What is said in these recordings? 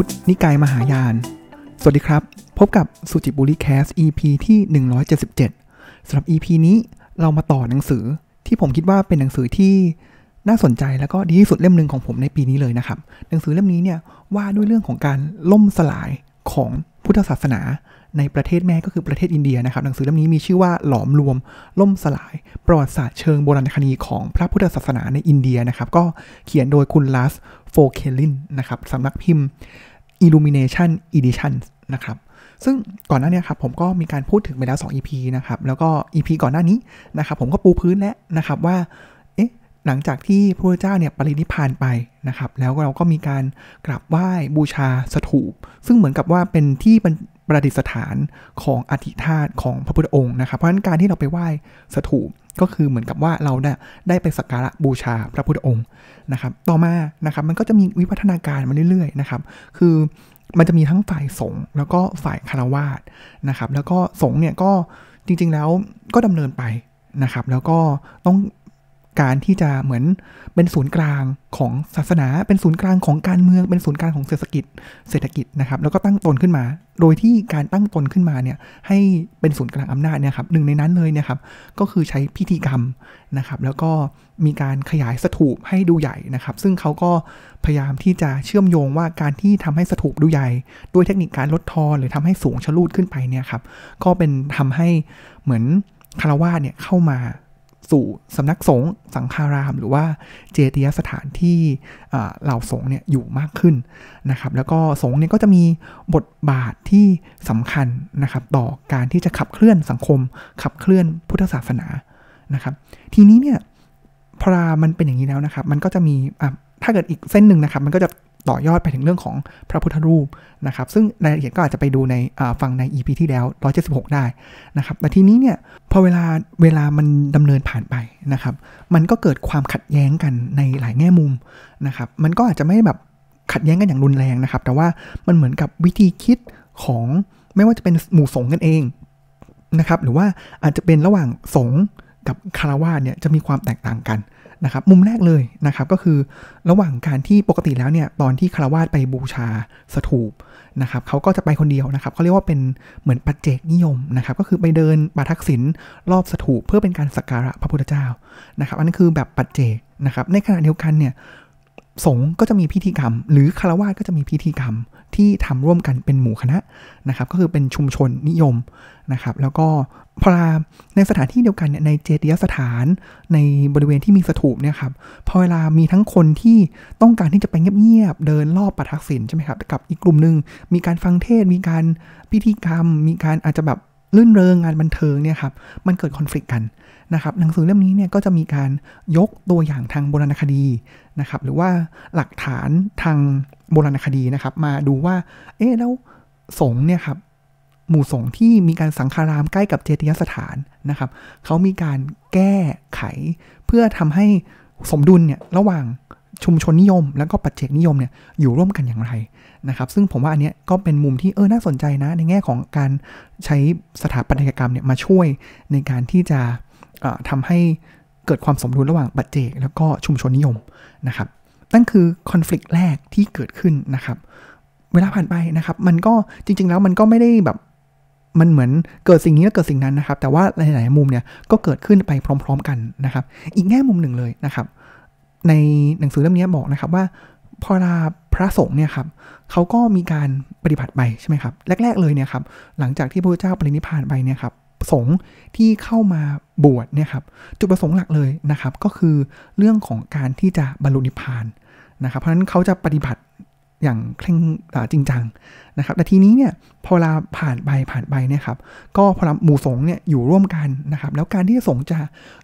พุทธ นิกายมหายาน สวัสดีครับ พบกับสุจิบุรีแคส EP ที่ 177สำหรับ EP นี้เรามาต่อหนังสือที่ผมคิดว่าเป็นหนังสือที่น่าสนใจแล้วก็ดีที่สุดเล่มหนึ่งของผมในปีนี้เลยนะครับ หนังสือเล่มนี้เนี่ยว่าด้วยเรื่องของการล่มสลายของพุทธศาสนา ในประเทศแม่ก็คือประเทศอินเดียนะครับ หนังสือเล่มนี้มีชื่อว่าหลอมรวม ล่มสลาย ประวัติศาสตร์เชิงโบราณคดีของพระพุทธศาสนาในอินเดียนะครับ ก็เขียนโดยคุณลัสโฟเคลินนะครับสำนักพิมพ์ Illumination Edition นะครับซึ่งก่อนหน้านี้ครับผมก็มีการพูดถึงไปแล้ว 2 EP นะครับ แล้วก็ EP ก่อนหน้านี้นะครับผมก็ปูพื้นแล้วนะครับว่าเอ๊ะหลังจากที่พระเจ้าเนี่ยปรินิพพานไปนะครับ แล้วเราก็มีการกราบไหว้บูชาสถูป ซึ่งเหมือนกับว่าเป็นที่ ประดิษฐานของอธิธาตของพระพุทธองค์นะครับ เพราะฉะนั้นการที่เราไปไหว้สถูปก็คือเหมือนกับว่าเราได้ได้ไปสักการะบูชาพระพุทธองค์นะครับ ต่อมานะครับมันก็จะมีวิวัฒนาการมาเรื่อยๆนะครับ คือมันจะมีทั้งฝ่ายสงฆ์แล้วก็ฝ่ายคารวาสนะครับ แล้วก็สงฆ์เนี่ยก็จริงๆแล้วก็ดำเนินไปนะครับ แล้วก็ต้อง การที่จะเหมือนเป็นศูนย์กลางของศาสนา เป็นศูนย์กลางของการเมือง เป็นศูนย์กลางของเศรษฐกิจ เศรษฐกิจนะครับ แล้วก็ตั้งตนขึ้นมา โดยที่การตั้งตนขึ้นมาเนี่ยให้เป็นศูนย์กลางอำนาจเนี่ยครับหนึ่งในนั้นเลยเนี่ยครับก็คือใช้พิธีกรรมนะครับ แล้วก็มีการขยายสถูปให้ดูใหญ่นะครับ ซึ่งเขาก็พยายามที่จะเชื่อมโยงว่าการที่ทำให้สถูปดูใหญ่ ด้วยเทคนิคการลดทอนหรือทำให้สูงชะลูดขึ้นไปเนี่ยครับก็เป็นทำให้เหมือนคารวาสเนี่ยเข้ามา สู่สำนักสงฆ์สังฆาราม หรือว่าเจติยสถานที่เหล่าสงฆ์เนี่ยอยู่มากขึ้นนะครับ แล้วก็สงฆ์เนี่ยก็จะมีบทบาทที่สำคัญนะครับ ต่อการที่จะขับเคลื่อนสังคม ขับเคลื่อนพุทธศาสนานะครับ ทีนี้เนี่ยพอมันเป็นอย่างนี้แล้วนะครับ มันก็จะมีถ้าเกิดอีกเส้นหนึ่งนะครับ มันก็จะ ต่อยอดไปถึงเรื่องของพระพุทธรูปนะครับ ซึ่งรายละเอียดก็อาจจะไปดูในฟังใน EP ที่แล้ว 176 ได้นะครับแต่ทีนี้เนี่ยพอเวลาเวลามันดำเนินผ่านไปนะครับ มันก็เกิดความขัดแย้งกันในหลายแง่มุมนะครับ มันก็อาจจะไม่แบบขัดแย้งกันอย่างรุนแรงนะครับ แต่ว่ามันเหมือนกับวิธีคิดของไม่ว่าจะเป็นหมู่สงฆ์กันเองนะครับ หรือว่าอาจจะเป็นระหว่างสงฆ์กับคารวะเนี่ยจะมีความแตกต่างกัน นะครับมุมแรกเลยนะครับก็คือระหว่างการที่ปกติแล้วเนี่ยตอนที่คารวาสไปบูชาสถูปนะครับเขาก็จะไปคนเดียวนะครับเขาเรียกว่าเป็นเหมือนปัจเจกนิยมนะครับก็คือไปเดินบาทักษิณรอบสถูปเพื่อเป็นการสักการะพระพุทธเจ้านะครับอันนั้นคือแบบปัจเจกนะครับในขณะเดียวกันเนี่ยสงฆ์ก็จะมีพิธีกรรม หรือคารวาสก็จะมีพิธีกรรม ที่ทำร่วมกันเป็นหมู่คณะนะครับก็คือเป็นชุมชนนิยมนะครับแล้วก็พอในสถานที่เดียวกันเนี่ยในเจดียสถานในบริเวณที่มีสถูปเนี่ยครับพอเวลามีทั้งคนที่ต้องการที่จะไปเงียบๆเดินรอบประทักษิณใช่ไหมครับกับอีกกลุ่มหนึ่งมีการฟังเทศมีการพิธีกรรม มีการอาจจะแบบ ลื่นเริงงานบันเทิงเนี่ยครับมันเกิดคอนฟ lict กันนะครับหนังสือเล่มนี้เนี่ยก็จะมีการยกตัวอย่างทางโบราณคดีนะครับหรือว่าหลักฐานทางโบราณคดีนะครับ มาดูว่าเอ๊ะแล้วสงเนี่ยครับหมู่สงที่มีการสังฆารามใกล้กับเจติยสถานนะครับเขามีการแก้ไขเพื่อทำให้สมดุลเนี่ยระหว่าง ชุมชนนิยม แล้วก็ปัจเจกนิยมเนี่ยอยู่ร่วมกันอย่างไรนะครับซึ่งผมว่าอันเนี้ยก็เป็นมุมที่เออน่าสนใจนะ ในแง่ของการใช้สถาปัตยกรรมเนี่ยมาช่วยในการที่จะทำให้เกิดความสมดุลระหว่างปัจเจกแล้วก็ชุมชนนิยมนะครับนั่นคือคอน FLICT แรกที่เกิดขึ้นนะครับเวลาผ่านไปนะครับมันก็จริง ๆ แล้วมันก็ไม่ได้แบบมันเหมือนเกิดสิ่งนี้แล้วเกิดสิ่งนั้นนะครับ แต่ว่าหลาย ๆ มุมเนี่ยก็เกิดขึ้นไปพร้อม ๆ กันนะครับ อีกแง่มุมหนึ่งเลยนะครับ ในหนังสือเล่มนี้บอกนะครับว่าพอลาพระสงฆ์เนี่ยครับเขาก็มีการปฏิบัติไปใช่ไหมครับ แรก ๆเลยเนี่ยครับหลังจากที่พระพุทธเจ้าปรินิพพานไปเนี่ยครับสงฆ์ที่เข้ามาบวชเนี่ยครับจุดประสงค์หลักเลยนะครับ ก็คือเรื่องของการที่จะบรรลุนิพพานนะครับ เพราะฉะนั้นเขาจะปฏิบัติ อย่างเคร่งจริงจังนะครับ แต่ทีนี้เนี่ยพอเวลาผ่านไปผ่านไปเนี่ยครับ ก็พอหมู่สงเนี่ยอยู่ร่วมกันนะครับ แล้วการที่สงจะ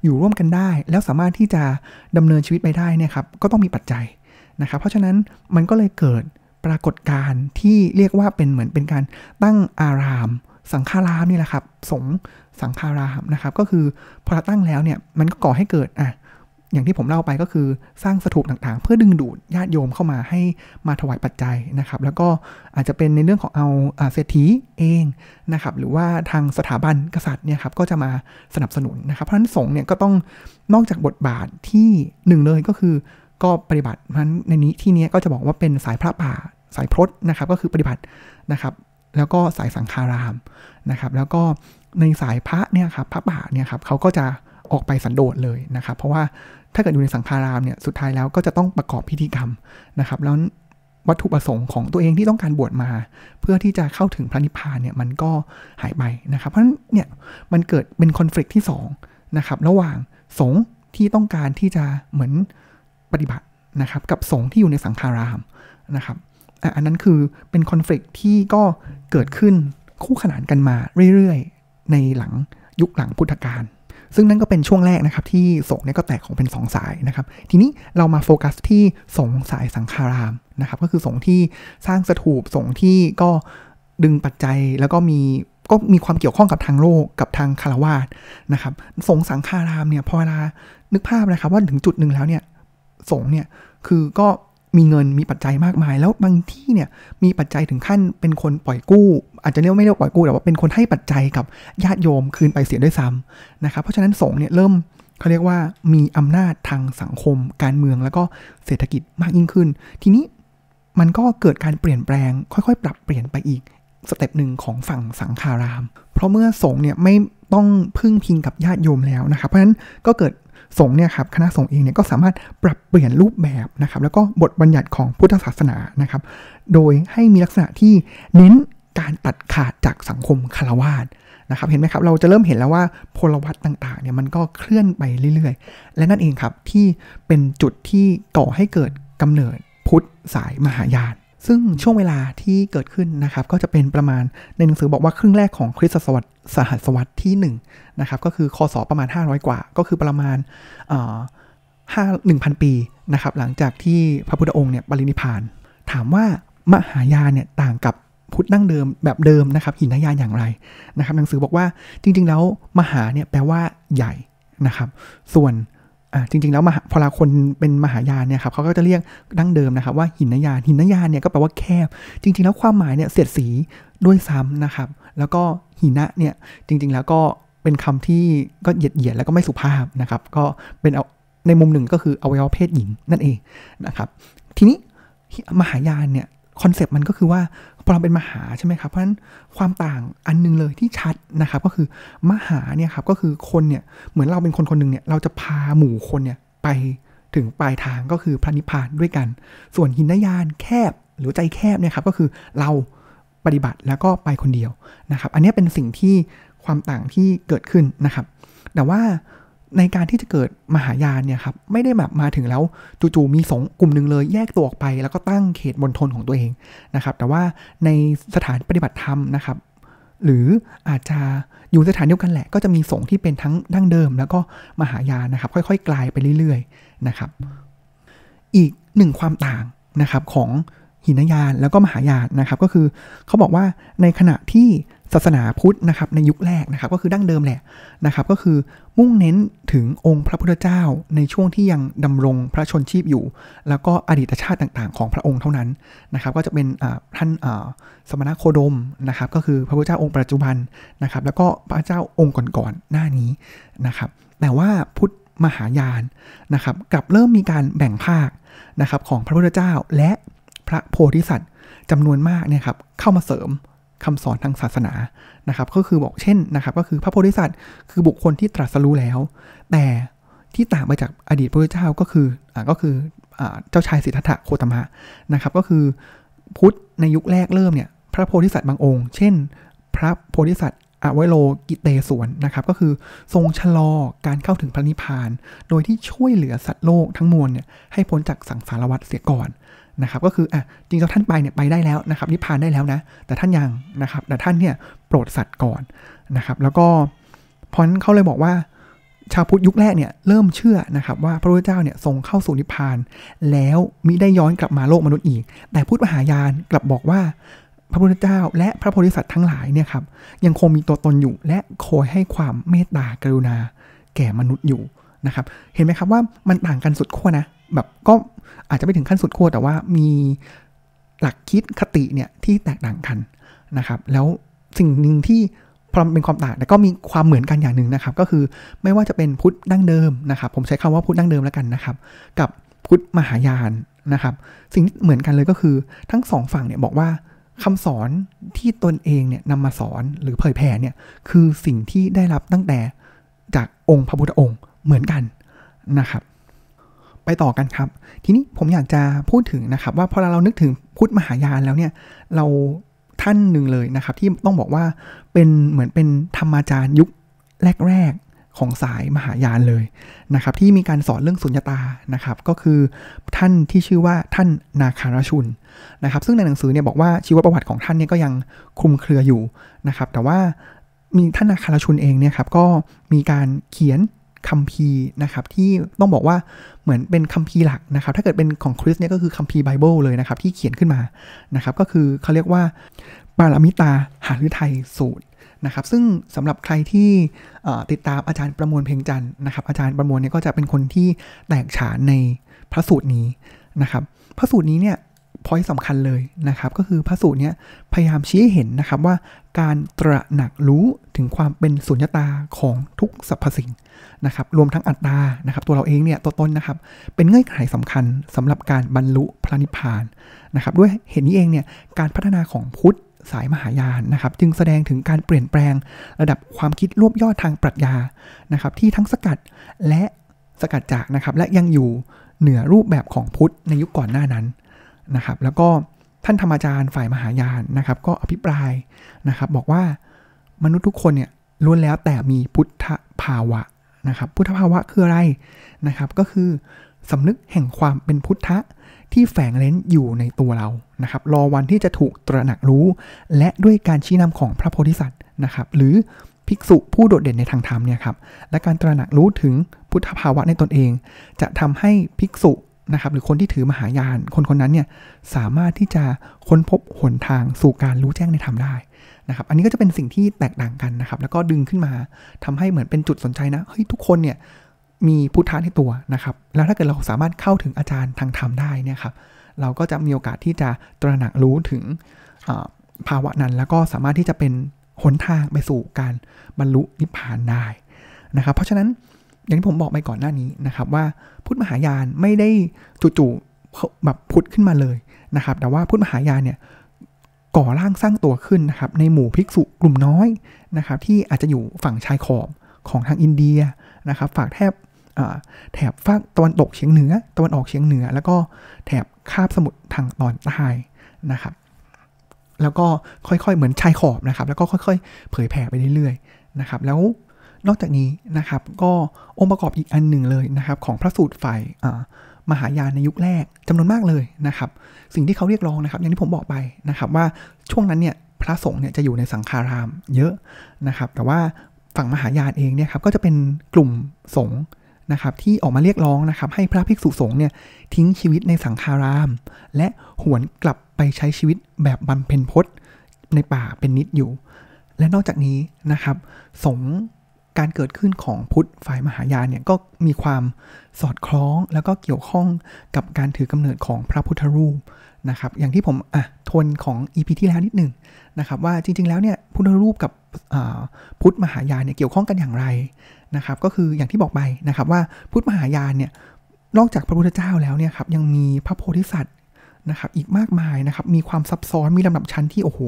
อยู่ร่วมกันได้ แล้วสามารถที่จะดำเนินชีวิตไปได้เนี่ยครับ ก็ต้องมีปัจจัยนะครับ เพราะฉะนั้นมันก็เลยเกิดปรากฏการณ์ที่เรียกว่าเป็นเหมือนเป็นการตั้งอาราม สังฆารามนี่แหละครับ สงสังฆารามนะครับ ก็คือพอตั้งแล้วเนี่ยมันก็ก่อให้เกิดอะ อย่างที่ผมเล่าไปก็คือสร้างสถูปต่างๆ เพื่อดึงดูดญาติโยมเข้ามาให้มาถวายปัจจัยนะครับ แล้วก็อาจจะเป็นในเรื่องของเอาเศรษฐีเองนะครับ หรือว่าทางสถาบันกษัตริย์เนี่ยครับก็จะมาสนับสนุนนะครับ เพราะฉะนั้นสงฆ์เนี่ยก็ต้องนอกจากบทบาทที่หนึ่งเลยก็คือก็ปฏิบัติเพราะฉะนั้นในนี้ที่นี้ก็จะบอกว่าเป็นสายพระป่าสายพรตนะครับ ก็คือปฏิบัตินะครับ แล้วก็สายสังฆารามนะครับ แล้วก็ในสายพระเนี่ยครับพระป่าเนี่ยครับเขาก็จะออกไปสันโดษเลยนะครับ เพราะว่า ถ้าเกิดอยู่ในสังฆารามเนี่ยสุดท้ายแล้วก็จะต้องประกอบพิธีกรรมนะครับ แล้ววัตถุประสงค์ของตัวเองที่ต้องการบวชมา เพื่อที่จะเข้าถึงพระนิพพานเนี่ยมันก็หายไปนะครับ เพราะฉะนั้นเนี่ยมันเกิดเป็นคอน FLICT ที่2นะครับระหว่างสงฆ์ที่ต้องการที่จะเหมือนปฏิบัตินะครับกับสงฆ์ที่อยู่ในสังฆารามนะครับอันนั้นคือเป็นคอน FLICT ที่ก็เกิดขึ้นคู่ขนานกันมาเรื่อยๆ ในหลังยุคหลังพุทธกาล ซึ่งนั่นก็เป็นช่วงแรกนะครับที่สงฆ์เนี่ยก็แตกของเป็น 2 สายนะครับ ทีนี้เรามาโฟกัสที่สงฆ์สายสังฆารามนะครับ ก็คือสงฆ์ที่สร้างสถูปสงฆ์ที่ก็ดึงปัจจัยแล้วก็มีก็มีความเกี่ยวข้องกับทางโลกกับทางคารวาสนะครับสงสังฆารามเนี่ยพอเวลานึกภาพนะครับว่าถึงจุดหนึ่งแล้วเนี่ยสงเนี่ยคือก็ มีเงินมีปัจจัยมากมาย แล้วบางที่เนี่ยมีปัจจัยถึงขั้นเป็นคนปล่อยกู้ อาจจะเรียกไม่เรียกปล่อยกู้แต่ว่าเป็นคนให้ปัจจัยกับญาติโยมคืนไปเสียด้วยซ้ำนะครับเพราะฉะนั้นสงฆ์เนี่ยเริ่มเขาเรียกว่ามีอำนาจทางสังคม การเมืองแล้วก็เศรษฐกิจมากยิ่งขึ้น ทีนี้มันก็เกิดการเปลี่ยนแปลง ค่อยๆ ปรับเปลี่ยนไปอีก step หนึ่งของฝั่งสังฆาราม เพราะเมื่อสงฆ์เนี่ยไม่ต้องพึ่งพิงกับญาติโยมแล้วนะครับ เพราะฉะนั้นก็เกิด สงฆ์เนี่ยครับคณะสงฆ์เองเนี่ยก็สามารถปรับเปลี่ยนรูปแบบนะครับแล้วก็บทบัญญัติของพุทธศาสนานะครับ โดยให้มีลักษณะที่เน้นการตัดขาดจากสังคมคารวาสนะครับเห็นไหมครับเราจะเริ่มเห็นแล้วว่าพลวัตต่างๆเนี่ยมันก็เคลื่อนไปเรื่อยๆ และนั่นเองครับที่เป็นจุดที่ก่อให้เกิดกำเนิดพุทธสายมหายาน ซึ่งช่วงเวลาที่เกิดขึ้นนะครับก็จะเป็นประมาณในหนังสือบอกว่าครึ่งแรกของคริสตศตวรรษสหัสวรรษที่1นะครับก็คือคศประมาณ 500 กว่า ก็คือประมาณห้าหนึ่งพันปีนะครับหลังจากที่พระพุทธองค์เนี่ยปรินิพาน ถามว่ามหายานเนี่ยต่างกับพุทธดั้งเดิมแบบเดิมนะครับหินยานอย่างไรนะครับหนังสือบอกว่าจริง ๆ แล้วมหาเนี่ยแปลว่าใหญ่นะครับ ส่วน จริง ๆ แล้วพอลาคนเป็นมหายานเนี่ยครับเขาก็จะเรียกดั้งเดิมนะครับว่าหินนยานหินนยานเนี่ยก็แปลว่าแคบ จริง ๆ แล้วความหมายเนี่ยเสียดสีด้วยซ้ำนะครับ แล้วก็หินะเนี่ยจริง ๆ แล้วก็เป็นคำที่ก็เหยียดเหยียดแล้วก็ไม่สุภาพนะครับ ก็เป็นเอาในมุมหนึ่งก็คืออวัยวะเพศหญิงนั่นเองนะครับ ทีนี้มหายานเนี่ยคอนเซปต์มันก็คือว่า พอเราเป็นมหาใช่ไหมครับ เพราะฉะนั้นความต่างอันนึงเลยที่ชัดนะครับ ก็คือมหาเนี่ยครับก็คือคนเนี่ยเหมือนเราเป็นคนคนหนึ่งเนี่ยเราจะพาหมู่คนเนี่ยไปถึงปลายทางก็คือพระนิพพานด้วยกัน ส่วนหินยานแคบหรือใจแคบเนี่ยครับก็คือเราปฏิบัติแล้วก็ไปคนเดียวนะครับ อันนี้เป็นสิ่งที่ความต่างที่เกิดขึ้นนะครับ แต่ว่า ในการที่จะเกิดมหายานเนี่ยครับไม่ได้แบบมาถึงแล้วจู่ๆมีสงกลุ่มหนึ่งเลยแยกตัวออกไป แล้วก็ตั้งเขตมณฑลของตัวเองนะครับแต่ว่าในสถานปฏิบัติธรรมนะครับหรืออาจจะอยู่สถานเดียวกันแหละ ก็จะมีสงที่เป็นทั้งดั้งเดิม แล้วก็มหายานนะครับ ค่อยๆ กลายไปเรื่อยๆนะครับ อีกหนึ่งความต่างนะครับของหินยานแล้วก็มหายานนะครับ ก็คือเขาบอกว่าในขณะที่ ศาสนาพุทธนะครับในยุคแรกนะครับก็คือดั้งเดิมแหละนะครับก็คือมุ่งเน้นถึงองค์พระพุทธเจ้าในช่วงที่ยังดำรงพระชนชีพอยู่ แล้วก็อดีตชาติต่างๆ ของพระองค์เท่านั้นนะครับก็จะเป็นท่านสมณโคดมนะครับก็คือพระพุทธเจ้าองค์ปัจจุบันนะครับแล้วก็พระเจ้าองค์ก่อนๆหน้านี้นะครับแต่ว่าพุทธมหายานนะครับกลับเริ่มมีการแบ่งภาคนะครับของพระพุทธเจ้าและพระโพธิสัตว์จำนวนมากเนี่ยครับเข้ามาเสริม คำสอนทางศาสนานะครับ ก็คือบอกเช่นนะครับ ก็คือพระโพธิสัตว์คือบุคคลที่ตรัสรู้แล้ว แต่ที่ต่างไปจากอดีตพระเจ้าก็คืออ่าก็คืออ่าเจ้าชายสิทธัตถะโคตมะนะครับ ก็คือพุทธในยุคแรกเริ่มเนี่ยพระโพธิสัตว์บางองค์ เช่น พระโพธิสัตว์ อวโลกิเตสวนนะครับก็คือทรงชะลอการเข้าถึงพระนิพพาน โดยที่ช่วยเหลือสัตว์โลกทั้งมวลเนี่ยให้พ้นจากสังสารวัฏเสียก่อนนะครับก็คืออะจริงๆท่านไปเนี่ยไปได้แล้วนะครับนิพพานได้แล้วนะ แต่ท่านยังนะครับแต่ท่านเนี่ยโปรดสัตว์ก่อนนะครับแล้วก็พอนเขาเลยบอกว่า ชาวพุทธยุคแรกเนี่ยเริ่มเชื่อนะครับว่าพระพุทธเจ้าเนี่ยทรงเข้าสู่นิพพาน แล้วมิได้ย้อนกลับมาโลกมนุษย์อีก แต่พุทธมหายานกลับบอกว่า พระพุทธเจ้าและพระโพธิสัตว์ทั้งหลายเนี่ยครับยังคงมีตัวตนอยู่และคอยให้ความเมตตากรุณา แก่มนุษย์อยู่นะครับ เห็นไหมครับว่ามันต่างกันสุดขั้วนะแบบก็อาจจะไม่ถึงขั้นสุดขั้วแต่ว่ามีหลักคิดคติเนี่ยที่แตกต่างกันนะครับ แล้วสิ่งหนึ่งที่พอเป็นความต่างแต่ก็มีความเหมือนกันอย่างหนึ่งนะครับ ก็คือไม่ว่าจะเป็นพุทธดั้งเดิมนะครับ ผมใช้คำว่าพุทธดั้งเดิมแล้วกันนะครับ กับพุทธมหายานนะครับ สิ่งเหมือนกันเลยก็คือทั้งสองฝั่งเนี่ยบอกว่า คำสอนที่ตนเองเนี่ยนำมาสอนหรือเผยแผ่เนี่ยคือสิ่งที่ได้รับตั้งแต่จากองค์พระพุทธองค์เหมือนกันนะครับ ไปต่อกันครับ ทีนี้ผมอยากจะพูดถึงนะครับ ว่าพอเรานึกถึงพุทธมหายานแล้วเนี่ย เราท่านหนึ่งเลยนะครับ ที่ต้องบอกว่าเป็นเหมือนเป็นธรรมาจารย์ยุคแรกๆ ของสายมหายานเลยนะครับที่มีการสอนเรื่องสุญญตานะครับก็คือท่านที่ชื่อว่าท่านนาคารชุนนะครับซึ่งในหนังสือเนี่ยบอกว่าชีวประวัติของท่านเนี่ยก็ยังคลุมเครืออยู่นะครับแต่ว่ามีท่านนาคารชุนเองเนี่ยครับก็มีการเขียนคัมภีร์นะครับที่ต้องบอกว่าเหมือนเป็นคัมภีร์หลักนะครับถ้าเกิดเป็นของคริสต์เนี่ยก็คือคัมภีร์ไบเบิลเลยนะครับที่เขียนขึ้นมานะครับก็คือเขาเรียกว่าปารามิตาหาฤทัยสูตร นะครับซึ่งสำหรับใครที่ติดตามอาจารย์ประมวลเพลงจันนะครับอาจารย์ประมวลเนี่ยก็จะเป็นคนที่แตกฉานในพระสูตรนี้นะครับพระสูตรนี้เนี่ยพอยสำคัญเลยนะครับ ก็คือพระสูตรเนี้ยพยายามชี้ให้เห็นนะครับว่าการตระหนักรู้ถึงความเป็นสุญญตาของทุกสรรพสิ่งนะครับ รวมทั้งอัตตานะครับตัวเราเองเนี่ยตัวตนนะครับ เป็นเงื่อนไขสำคัญสำหรับการบรรลุพระนิพพานนะครับ ด้วยเหตุนี้เองเนี่ยการพัฒนาของพุทธ สายมหายานนะครับ จึงแสดงถึงการเปลี่ยนแปลงระดับความคิดรวบยอดทางปรัชญานะครับ ที่ทั้งสกัดและสกัดจากนะครับ และยังอยู่เหนือรูปแบบของพุทธในยุคก่อนหน้านั้นนะครับ แล้วก็ท่านธรรมาจารย์ฝ่ายมหายานนะครับ ก็อภิปรายนะครับ บอกว่ามนุษย์ทุกคนเนี่ยล้วนแล้วแต่มีพุทธภาวะนะครับ พุทธภาวะคืออะไรนะครับ ก็คือ สำนึกแห่งความเป็นพุทธะที่แฝงเล้นอยู่ในตัวเรานะครับ รอวันที่จะถูกตระหนักรู้ และด้วยการชี้นำของพระโพธิสัตว์นะครับ หรือภิกษุผู้โดดเด่นในทางธรรมเนี่ยครับ และการตระหนักรู้ถึงพุทธภาวะในตนเอง จะทำให้ภิกษุนะครับ หรือคนที่ถือมหายาน คนคนนั้นเนี่ยสามารถที่จะค้นพบหนทางสู่การรู้แจ้งในธรรมได้นะครับ อันนี้ก็จะเป็นสิ่งที่แตกต่างกันนะครับ แล้วก็ดึงขึ้นมาทำให้เหมือนเป็นจุดสนใจนะ เฮ้ยทุกคนเนี่ย มีพุทธะในตัวนะครับ แล้วถ้าเกิดเราสามารถเข้าถึงอาจารย์ทางธรรมได้เนี่ยครับ เราก็จะมีโอกาสที่จะตระหนักรู้ถึงภาวะนั้น แล้วก็สามารถที่จะเป็นหนทางไปสู่การบรรลุนิพพานได้นะครับ เพราะฉะนั้นอย่างที่ผมบอกไปก่อนหน้านี้นะครับ ว่าพุทธมหายานไม่ได้จู่ๆแบบพุทธขึ้นมาเลยนะครับ แต่ว่าพุทธมหายานเนี่ยก่อร่างสร้างตัวขึ้นนะครับในหมู่ภิกษุกลุ่มน้อยนะครับที่อาจจะอยู่ฝั่งชายขอบของทางอินเดียนะครับ ฝากแทบ แถบฝั่งตะวันตกเฉียงเหนือ ตะวันออกเฉียงเหนือ แล้วก็แถบคาบสมุทรทางตอนใต้นะครับ แล้วก็ค่อยๆเหมือนชายขอบนะครับ แล้วก็ค่อยๆ เผยแผ่ไปเรื่อยๆนะครับ แล้วนอกจากนี้นะครับก็องค์ประกอบอีกอันหนึ่งเลยนะครับ ของพระสูตรฝ่ายมหายานในยุคแรกจำนวนมากเลยนะครับ สิ่งที่เขาเรียกร้องนะครับ อย่างที่ผมบอกไปนะครับ ว่าช่วงนั้นเนี่ยพระสงฆ์เนี่ยจะอยู่ในสังฆารามเยอะนะครับ แต่ว่าฝั่งมหายานเองเนี่ยครับก็จะเป็นกลุ่มสงฆ์ นะครับที่ออกมาเรียกร้องนะครับให้พระภิกษุสงฆ์เนี่ยทิ้งชีวิตในสังฆาราม และหวนกลับไปใช้ชีวิตแบบบำเพ็ญพจน์ในป่าเป็นนิดอยู่ และนอกจากนี้นะครับ สงการเกิดขึ้นของพุทธฝ่ายมหายานเนี่ยก็มีความสอดคล้องแล้วก็เกี่ยวข้องกับการถือกำเนิดของพระพุทธรูปนะครับ อย่างที่ผมอะทวนของ EP ที่แล้วนิดหนึ่งนะครับ ว่าจริง ๆ แล้วเนี่ยพุทธรูปกับ พุทธมหายานเนี่ยเกี่ยวข้องกันอย่างไรนะครับ ก็คืออย่างที่บอกไปนะครับว่าพุทธมหายานเนี่ยนอกจากพระพุทธเจ้าแล้วเนี่ยครับยังมีพระโพธิสัตว์นะครับอีกมากมายนะครับมีความซับซ้อนมีลำดับชั้นที่โอ้โห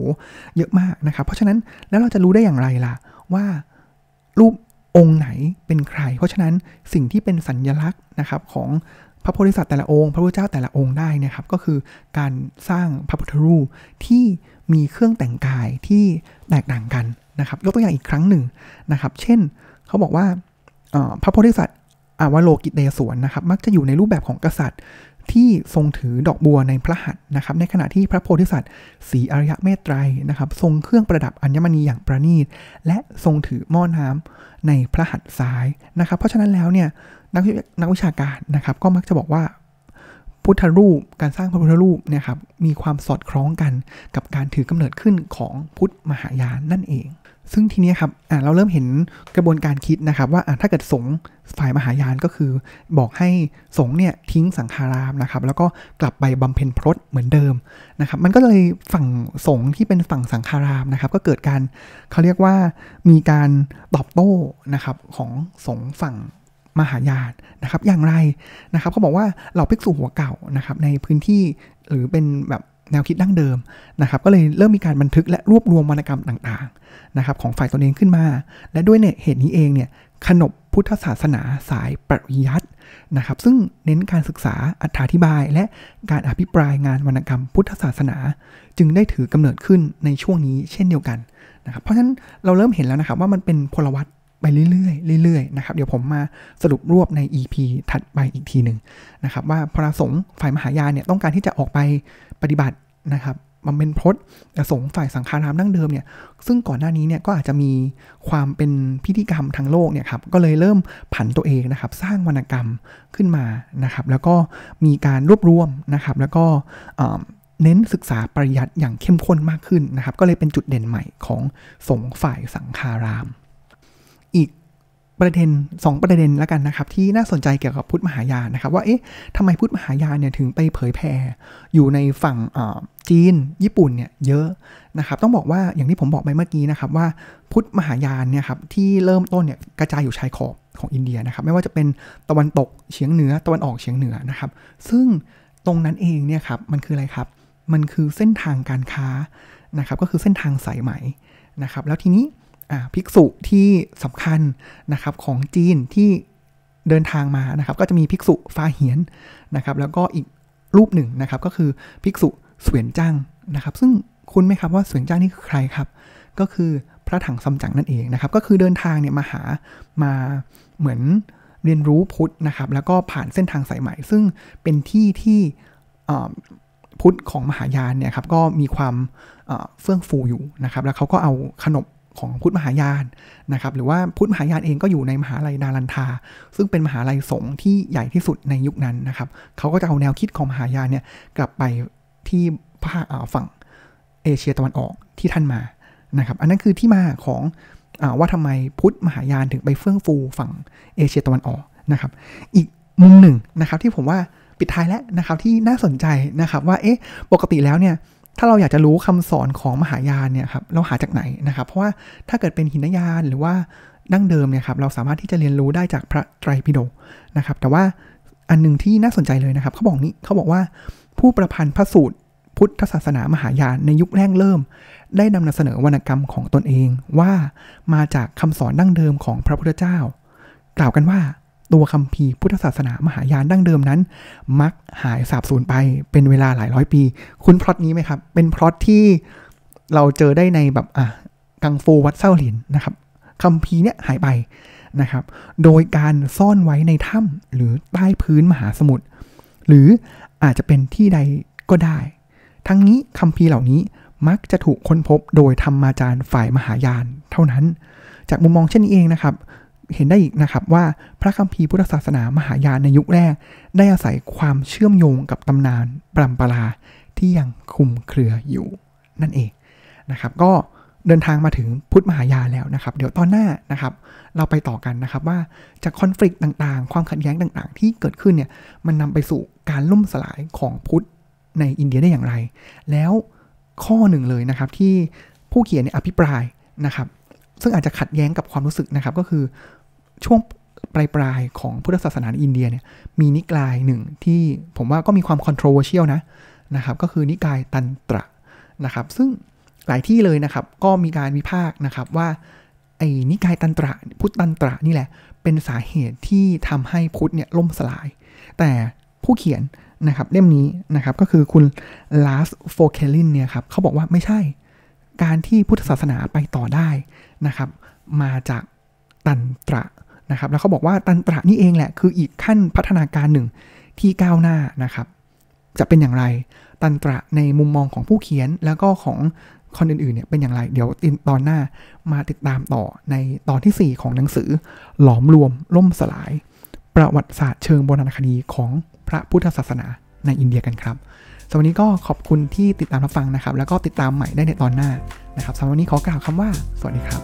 เยอะมากนะครับเพราะฉะนั้นแล้วเราจะรู้ได้อย่างไรล่ะว่ารูปองค์ไหนเป็นใคร เพราะฉะนั้นสิ่งที่เป็นสัญญลักษณ์นะครับของพระโพธิสัตว์แต่ละองค์ พระพุทธเจ้าแต่ละองค์ได้นะครับ ก็คือการสร้างพระพุทธรูปที่ มีเครื่องแต่งกายที่แตกต่างกันนะครับ ยกตัวอย่างอีกครั้งหนึ่งนะครับ เช่นเขาบอกว่าพระโพธิสัตว์อาวโลกิเตสวนนะครับ มักจะอยู่ในรูปแบบของกษัตริย์ที่ทรงถือดอกบัวในพระหัตถ์นะครับ ในขณะที่พระโพธิสัตว์สีอริยะเมตไตรนะครับ ทรงเครื่องประดับอัญมณีอย่างประณีต และทรงถือหม้อน้ำในพระหัตถ์ซ้ายนะครับ เพราะฉะนั้นแล้วเนี่ยนักนักวิชาการนะครับ ก็มักจะบอกว่า พุทธรูป การสร้างพระพุทธรูปเนี่ยครับมีความสอดคล้องกันกับการถือกำเนิดขึ้นของพุทธมหายานนั่นเอง ซึ่งทีนี้ครับเราเริ่มเห็นกระบวนการคิดนะครับ ว่าถ้าเกิดสงฝ่ายมหายานก็คือ บอกให้สงเนี่ยทิ้งสังขารามนะครับ แล้วก็กลับไปบำเพ็ญพรตเหมือนเดิมนะครับ มันก็เลยฝั่งสงที่เป็นฝั่งสังขารามนะครับ ก็เกิดการเขาเรียกว่ามีการตอบโต้นะครับของสงฝั่ง มหายานนะครับ อย่างไรนะครับเขาบอกว่าเราภิกษุหัวเก่านะครับในพื้นที่หรือเป็นแบบแนวคิดดั้งเดิมนะครับ ก็เลยเริ่มมีการบันทึกและรวบรวมวรรณกรรมต่างๆนะครับ ของฝ่ายตนเองขึ้นมา และด้วยเนี่ยเหตุนี้เองเนี่ยขนบพุทธศาสนาสายปริยัตินะครับ ซึ่งเน้นการศึกษาอธิบาย และการอภิปรายงานวรรณกรรมพุทธศาสนา จึงได้ถือกำเนิดขึ้นในช่วงนี้เช่นเดียวกันนะครับ เพราะฉะนั้นเราเริ่มเห็นแล้วนะครับว่ามันเป็นพลวัต ไปเรื่อยๆเรื่อยๆนะครับเดี๋ยวผมมาสรุปรวบใน EP ถัดไปอีกทีหนึ่งนะครับว่าพระสงฆ์ฝ่ายมหายานเนี่ยต้องการที่จะออกไปปฏิบัตินะครับมันเป็นพจน์สงฆ์ฝ่ายสังฆารามดั้งเดิมเนี่ยซึ่งก่อนหน้านี้เนี่ยก็อาจจะมีความเป็นพิธีกรรมทางโลกเนี่ยครับก็เลยเริ่มผันตัวเองนะครับ สร้างวรรณกรรมขึ้นมานะครับแล้วก็มีการรวบรวมนะครับแล้วก็เน้นศึกษาปริยัติอย่างเข้มข้นมากขึ้นนะครับ ก็เลยเป็นจุดเด่นใหม่ของสงฆ์ฝ่ายสังฆาราม อีกประเด็น 2 ประเด็นแล้วกันนะครับ ที่น่าสนใจเกี่ยวกับพุทธมหายานนะครับ ว่าเอ๊ะทำไมพุทธมหายานเนี่ยถึงไปเผยแผ่อยู่ในฝั่งจีน ญี่ปุ่นเนี่ยเยอะนะครับ ต้องบอกว่าอย่างที่ผมบอกไปเมื่อกี้นะครับ ว่าพุทธมหายานเนี่ยครับที่เริ่มต้นเนี่ยกระจายอยู่ชายขอบของอินเดียนะครับ ไม่ว่าจะเป็นตะวันตกเฉียงเหนือตะวันออกเฉียงเหนือนะครับ ซึ่งตรงนั้นเองเนี่ยครับมันคืออะไรครับ มันคือเส้นทางการค้านะครับ ก็คือเส้นทางสายไหมนะครับ แล้วทีนี้ ภิกษุที่สำคัญนะครับของจีนที่เดินทางมานะครับ ก็จะมีภิกษุฟาเหียนนะครับ แล้วก็อีกรูปหนึ่งนะครับ ก็คือภิกษุเสวียนจ้างนะครับ ซึ่งคุณไหมครับว่าเสวียนจ้างนี่คือใครครับ ก็คือพระถังซัมจั๋งนั่นเองนะครับ ก็คือเดินทางเนี่ยมาหามาเหมือนเรียนรู้พุทธนะครับ แล้วก็ผ่านเส้นทางสายใหม่ซึ่งเป็นที่ที่พุทธของมหายานเนี่ยครับก็มีความเฟื่องฟูอยู่นะครับ แล้วเขาก็เอาขนบ ของพุทธมหายานนะครับหรือว่าพุทธมหายานเองก็อยู่ในมหาลัยนาลันทา ซึ่งเป็นมหาลัยสงฆ์ที่ใหญ่ที่สุดในยุคนั้นนะครับเขาก็จะเอาแนวคิดของมหายานเนี่ยกลับไปที่ภาคฝั่งเอเชียตะวันออกที่ท่านมานะครับอันนั้นคือที่มาของอว่าทำไมพุทธมหายานถึงไปเฟื่องฟูฝั่งเอเชียตะวันออกนะครับอีกมุมหนึ่งนะครับที่ผมว่าปิดท้ายแล้วนะครับที่น่าสนใจนะครับว่าเอ๊ะปกติแล้วเนี่ย ถ้าเราอยากจะรู้คำสอนของมหายานเนี่ยครับเราหาจากไหนนะครับ เพราะว่าถ้าเกิดเป็นหินยานหรือว่าดั้งเดิมเนี่ยครับเราสามารถที่จะเรียนรู้ได้จากพระไตรปิฎกนะครับ แต่ว่าอันหนึ่งที่น่าสนใจเลยนะครับเขาบอกนี้เขาบอกว่าผู้ประพันธ์พระสูตรพุทธศาสนามหายานในยุคแรกเริ่ม ได้นำเสนอวรรณกรรมของตนเองว่ามาจากคำสอนดั้งเดิมของพระพุทธเจ้า กล่าวกันว่า ตัวคำพีพุทธศาสนามหายานดั้งเดิมนั้น มักหายสาบสูญไปเป็นเวลาหลายร้อยปี คุณพล็อตนี้ไหมครับ เป็นพล็อตที่เราเจอได้ในแบบอะกังฟูวัดเส้าหลินนะครับคำพีเนี่ยหายไปนะครับ โดยการซ่อนไว้ในถ้ำหรือใต้พื้นมหาสมุทรหรืออาจจะเป็นที่ใดก็ได้ ทั้งนี้คำพีเหล่านี้มักจะถูกค้นพบโดยธรรมาจารย์ฝ่ายมหายานเท่านั้น จากมุมมองเช่นนี้เองนะครับ เห็นได้อีกนะครับว่าพระคัมภีร์พุทธศาสนามหายานในยุคแรก ได้อาศัยความเชื่อมโยงกับตำนานปรัมปราที่ยังคุมเครืออยู่นั่นเองนะครับ ก็เดินทางมาถึงพุทธมหายานแล้วนะครับ เดี๋ยวตอนหน้านะครับ เราไปต่อกันนะครับว่าจากคอนฟ lict ต่างๆ ความขัดแย้งต่างๆ ที่เกิดขึ้นเนี่ยมันนำไปสู่การล่มสลายของพุทธในอินเดียได้อย่างไร แล้วข้อหนึ่งเลยนะครับที่ผู้เขียนเนี่ยอภิปรายนะครับ ซึ่งอาจจะขัดแย้งกับความรู้สึกนะครับก็คือช่วงปลายปลายของพุทธศาสนาในอินเดียเนี่ยมีนิกายหนึ่งที่ผมว่าก็มีความ controversial นะนะครับก็คือนิกายตันตระนะครับซึ่งหลายที่เลยนะครับก็มีการวิพากษ์นะครับว่าไอ้นิกายตันตระพุทธตันตระนี่แหละ เป็นสาเหตุที่ทำให้พุทธเนี่ยล่มสลาย แต่ผู้เขียนนะครับเล่มนี้นะครับก็คือคุณลาสโฟเคลินเนี่ยครับเขาบอกว่าไม่ใช่การที่พุทธศาสนาไปต่อได้ นะครับ มาจากตันตระนะครับ แล้วเขาบอกว่าตันตระนี่เองแหละ คืออีกขั้นพัฒนาการหนึ่งที่ก้าวหน้านะครับ จะเป็นอย่างไรตันตระในมุมมองของผู้เขียนแล้วก็ของคนอื่นๆเนี่ยเป็นอย่างไร เดี๋ยวตอนหน้ามาติดตามต่อในตอนที่ 4 ของหนังสือ หลอมรวมล่มสลาย ประวัติศาสตร์เชิงโบราณคดีของพระพุทธศาสนาในอินเดียกันครับำหรับนนี้ก็ขอบคุณที่ติดตามรับฟังนะครับ แล้วก็ติดตามใหม่ได้ในตอนหน้านะครับสำหรับวันนี้ขอกล่าวคำว่า สวัสดีครับ